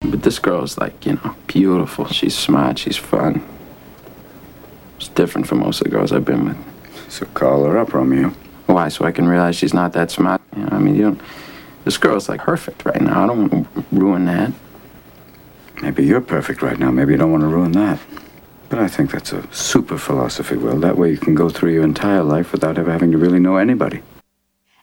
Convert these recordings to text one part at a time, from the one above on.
But this girl's like, you know, beautiful. She's smart. She's fun. It's different from most of the girls I've been with. So call her up, Romeo. Why? So I can realize she's not that smart. You know, I mean, you don't. This girl's like perfect right now. I don't want to ruin that. Maybe you're perfect right now. Maybe you don't want to ruin that. But I think that's a super philosophy, Will. That way you can go through your entire life without ever having to really know anybody.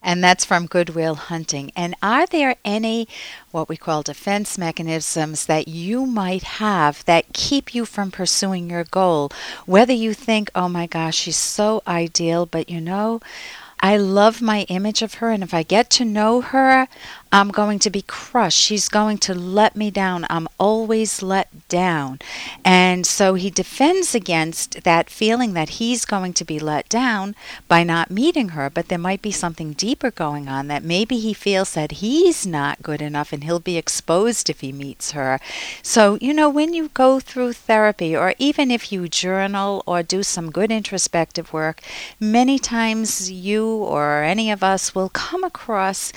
And that's from Good Will Hunting. And are there any what we call defense mechanisms that you might have that keep you from pursuing your goal? Whether you think, oh my gosh, she's so ideal, but you know, I love my image of her, and if I get to know her, I'm going to be crushed. She's going to let me down. I'm always let down. And so he defends against that feeling that he's going to be let down by not meeting her. But there might be something deeper going on that maybe he feels that he's not good enough and he'll be exposed if he meets her. So, you know, when you go through therapy, or even if you journal or do some good introspective work, many times you or any of us will come across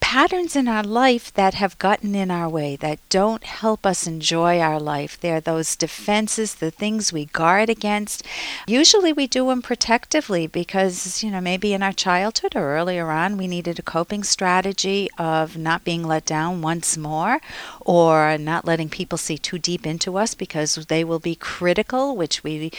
patterns in our life that have gotten in our way, that don't help us enjoy our life. They're those defenses, the things we guard against. Usually we do them protectively because, you know, maybe in our childhood or earlier on, we needed a coping strategy of not being let down once more or not letting people see too deep into us because they will be critical, which we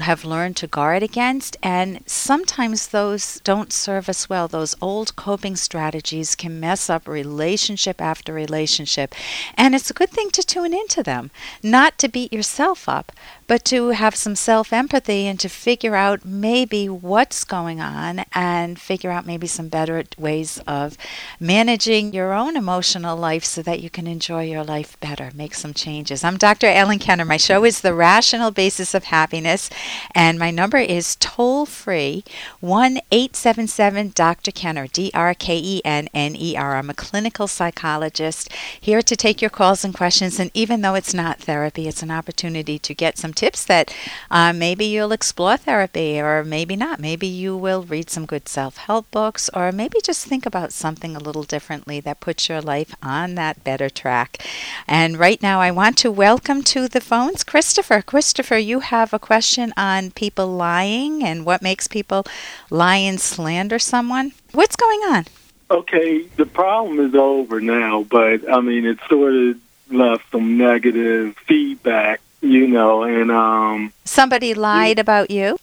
have learned to guard against. And sometimes those don't serve us well. Those old coping strategies can mess up relationship after relationship. And it's a good thing to tune into them, not to beat yourself up, but to have some self empathy and to figure out maybe what's going on and figure out maybe some better ways of managing your own emotional life so that you can enjoy your life better, make some changes. I'm Dr. Ellen Kenner. My show is The Rational Basis of Happiness, and my number is toll free 1 877 Dr. Kenner, D R K E N N E R. I'm a clinical psychologist here to take your calls and questions. And even though it's not therapy, it's an opportunity to get some tips that uh, maybe you'll explore therapy or maybe not. Maybe you will read some good self help books or maybe just think about something a little differently that puts your life on that better track. And right now, I want to welcome to the phones Christopher. Christopher, you have a question on people lying and what makes people lie and slander someone. What's going on? Okay, the problem is over now, but I mean, it sort of left some negative feedback you know, and um somebody lied about you.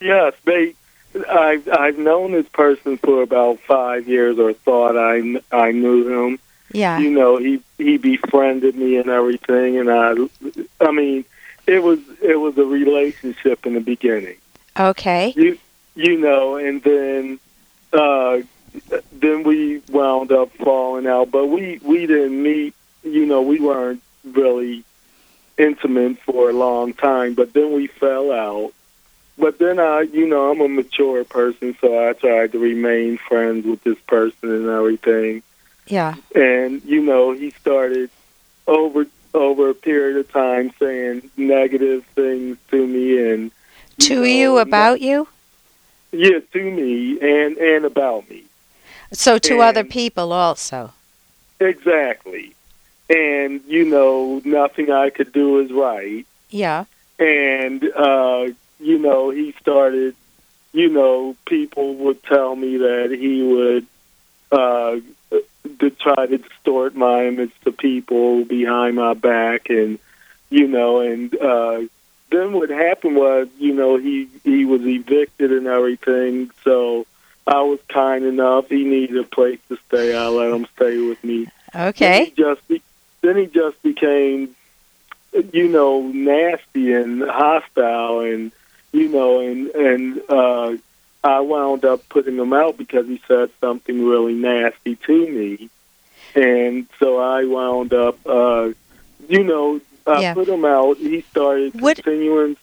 Yes, they. I've I've known this person for about five years, or thought I I knew him. Yeah. You know, he he befriended me and everything, and I, I mean, it was it was a relationship in the beginning. Okay. You you know, and then uh then we wound up falling out, but we we didn't meet. You know, we weren't really intimate for a long time, but then we fell out. But then I, you know, I'm a mature person, so I tried to remain friends with this person and everything. Yeah. And you know, he started over over a period of time saying negative things to me and you to know, you about you. Yeah, to me and and about me. So to and, other people also. Exactly and you know nothing I could do is right. Yeah. And uh, you know he started. You know, people would tell me that he would uh, to try to distort my image to people behind my back, and you know, and uh, then what happened was, you know, he he was evicted and everything, so. I was kind enough. He needed a place to stay. I let him stay with me. Okay. he just then he just became, you know, nasty and hostile, and you know, and and uh, I wound up putting him out because he said something really nasty to me, and so I wound up, uh, you know, I yeah. put him out. He started what, continuing.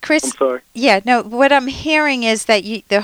Chris, I'm sorry. Yeah, no. What I'm hearing is that you, the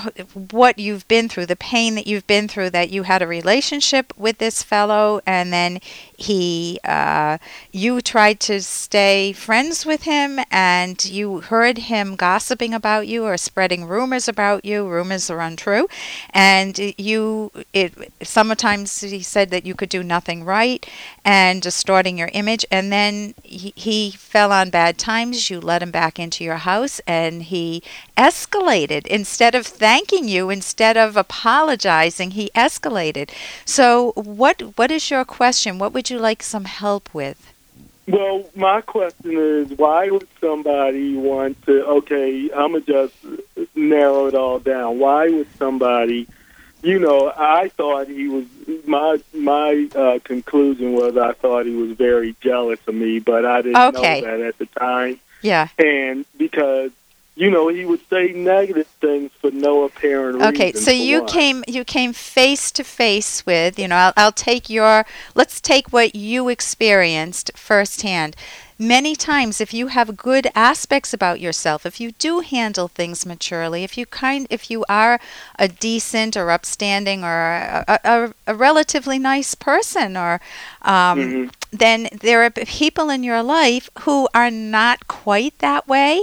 what you've been through, the pain that you've been through, that you had a relationship with this fellow, and then he uh, you tried to stay friends with him and you heard him gossiping about you or spreading rumors about you. Rumors are untrue. And you it sometimes he said that you could do nothing right and distorting your image. And then he, he fell on bad times. You let him back into your house and he escalated instead of thanking you instead of apologizing he escalated so what what is your question what would you like some help with? Well, my question is, why would somebody want to? Okay, I'm gonna just narrow it all down. Why would somebody? You know, I thought he was. My my uh, conclusion was I thought he was very jealous of me, but I didn't okay. know that at the time. Yeah. And because you know, he would say negative things for no apparent reason. Okay, so you why. came you came face to face with, you know, I'll, I'll take your let's take what you experienced firsthand many times if you have good aspects about yourself if you do handle things maturely if you kind if you are a decent or upstanding or a, a, a relatively nice person or um, mm-hmm. then there are people in your life who are not quite that way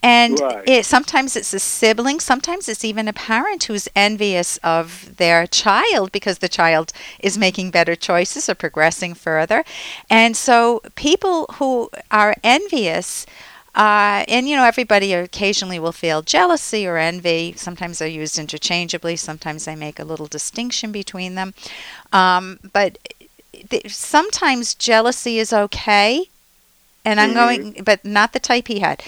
and right. it, sometimes it's a sibling sometimes it's even a parent who's envious of their child because the child is making better choices or progressing further and so people who are envious. Uh, and you know, everybody occasionally will feel jealousy or envy. Sometimes they're used interchangeably. Sometimes I make a little distinction between them. Um, but th- sometimes jealousy is okay, and I'm mm-hmm. going, but not the type he had.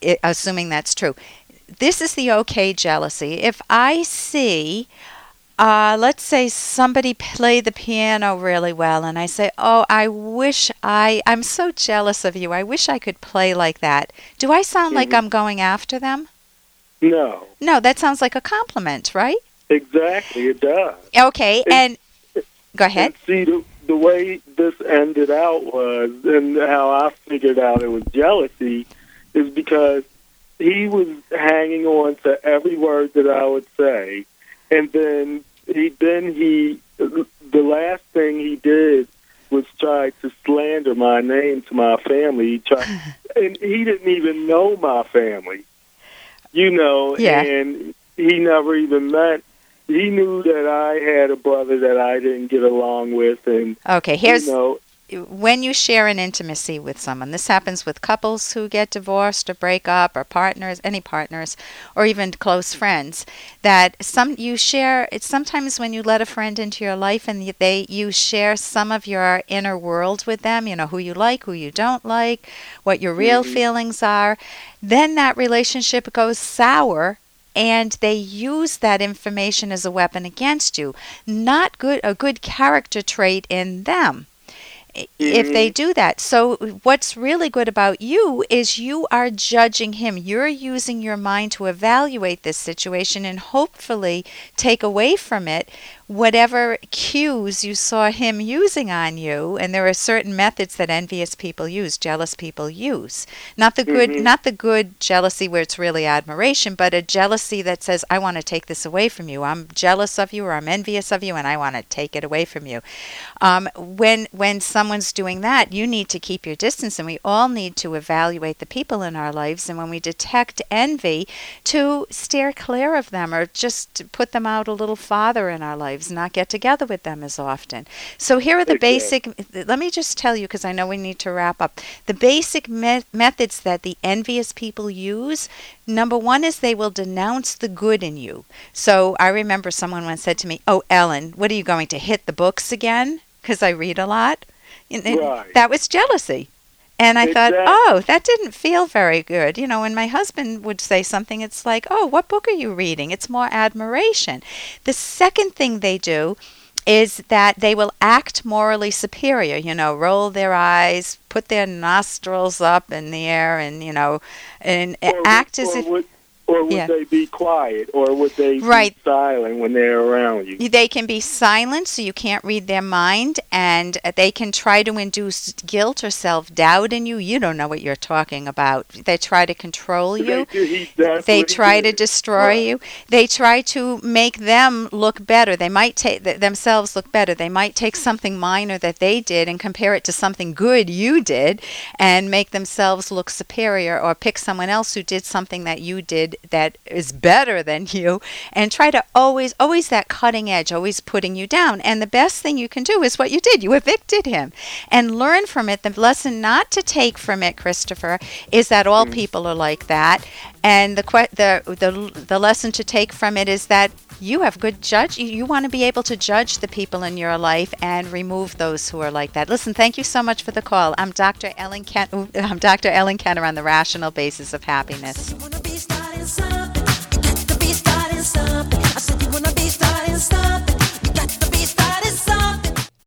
It, assuming that's true. This is the okay jealousy. If I see uh, let's say somebody played the piano really well, and I say, "Oh, I wish I I'm so jealous of you. I wish I could play like that." Do I sound mm-hmm. like I'm going after them? No. No, that sounds like a compliment, right? Exactly, it does. Okay, and, and go ahead. And see, the, the way this ended out was, and how I figured out it was jealousy, is because he was hanging on to every word that I would say and then he then he the last thing he did was try to slander my name to my family. He tried, and he didn't even know my family, you know. Yeah. And he never even met. He knew that I had a brother that I didn't get along with, and okay, here's you know, when you share an intimacy with someone, this happens with couples who get divorced or break up, or partners, any partners, or even close friends. That some you share. It's sometimes when you let a friend into your life and they you share some of your inner world with them. You know who you like, who you don't like, what your real mm-hmm. feelings are. Then that relationship goes sour and they use that information as a weapon against you not good a good character trait in them if they Mm-hmm. do that. So, what's really good about you is you are judging him. You're using your mind to evaluate this situation and hopefully take away from it whatever cues you saw him using on you and there are certain methods that envious people use jealous people use. Not the good Mhm. not the good jealousy where it's really admiration but a jealousy that says i want to take this away from you. I'm jealous of you or i'm envious of you and i want to take it away from you. Um, when when someone's doing that you need to keep your distance and we all need to evaluate the people in our lives and when we detect envy to steer clear of them or just put them out a little farther in our lives not get together with them as often. So here are the basic. Let me just tell you because I know we need to wrap up. The basic me- methods that the envious people use. Number one is they will denounce the good in you. So I remember someone once said to me, "Oh, Ellen, what are you going to hit the books again?" Because I read a lot. Right. That was jealousy. And I thought, oh, that didn't feel very good. You know, when my husband would say something, it's like, oh, what book are you reading? It's more admiration. The second thing they do is that they will act morally superior, you know, roll their eyes, put their nostrils up in the air, and, you know, and or, act as or if. Or would Yeah. they be quiet, or would they Right. be silent when they're around you? They can be silent, so you can't read their mind, and uh, they can try to induce guilt or self doubt in you. You don't know what you're talking about. They try to control you. They, he- They try to destroy Right. you. They try to make them look better. They might take th- themselves look better. They might take something minor that they did and compare it to something good you did and make themselves look superior or pick someone else who did something that you did that is better than you and try to always always that cutting edge, always putting you down. And the best thing you can do is what you did. You evicted him and learn from it. The lesson not to take from it, Christopher, is that all mm. people are like that. And the que- the the the lesson to take from it is that you have good judge. You, you want to be able to judge the people in your life and remove those who are like that. Listen, thank you so much for the call. I'm Dr. Ellen Ken- I'm Dr. Ellen Kenner on the rational basis of happiness. Starting something.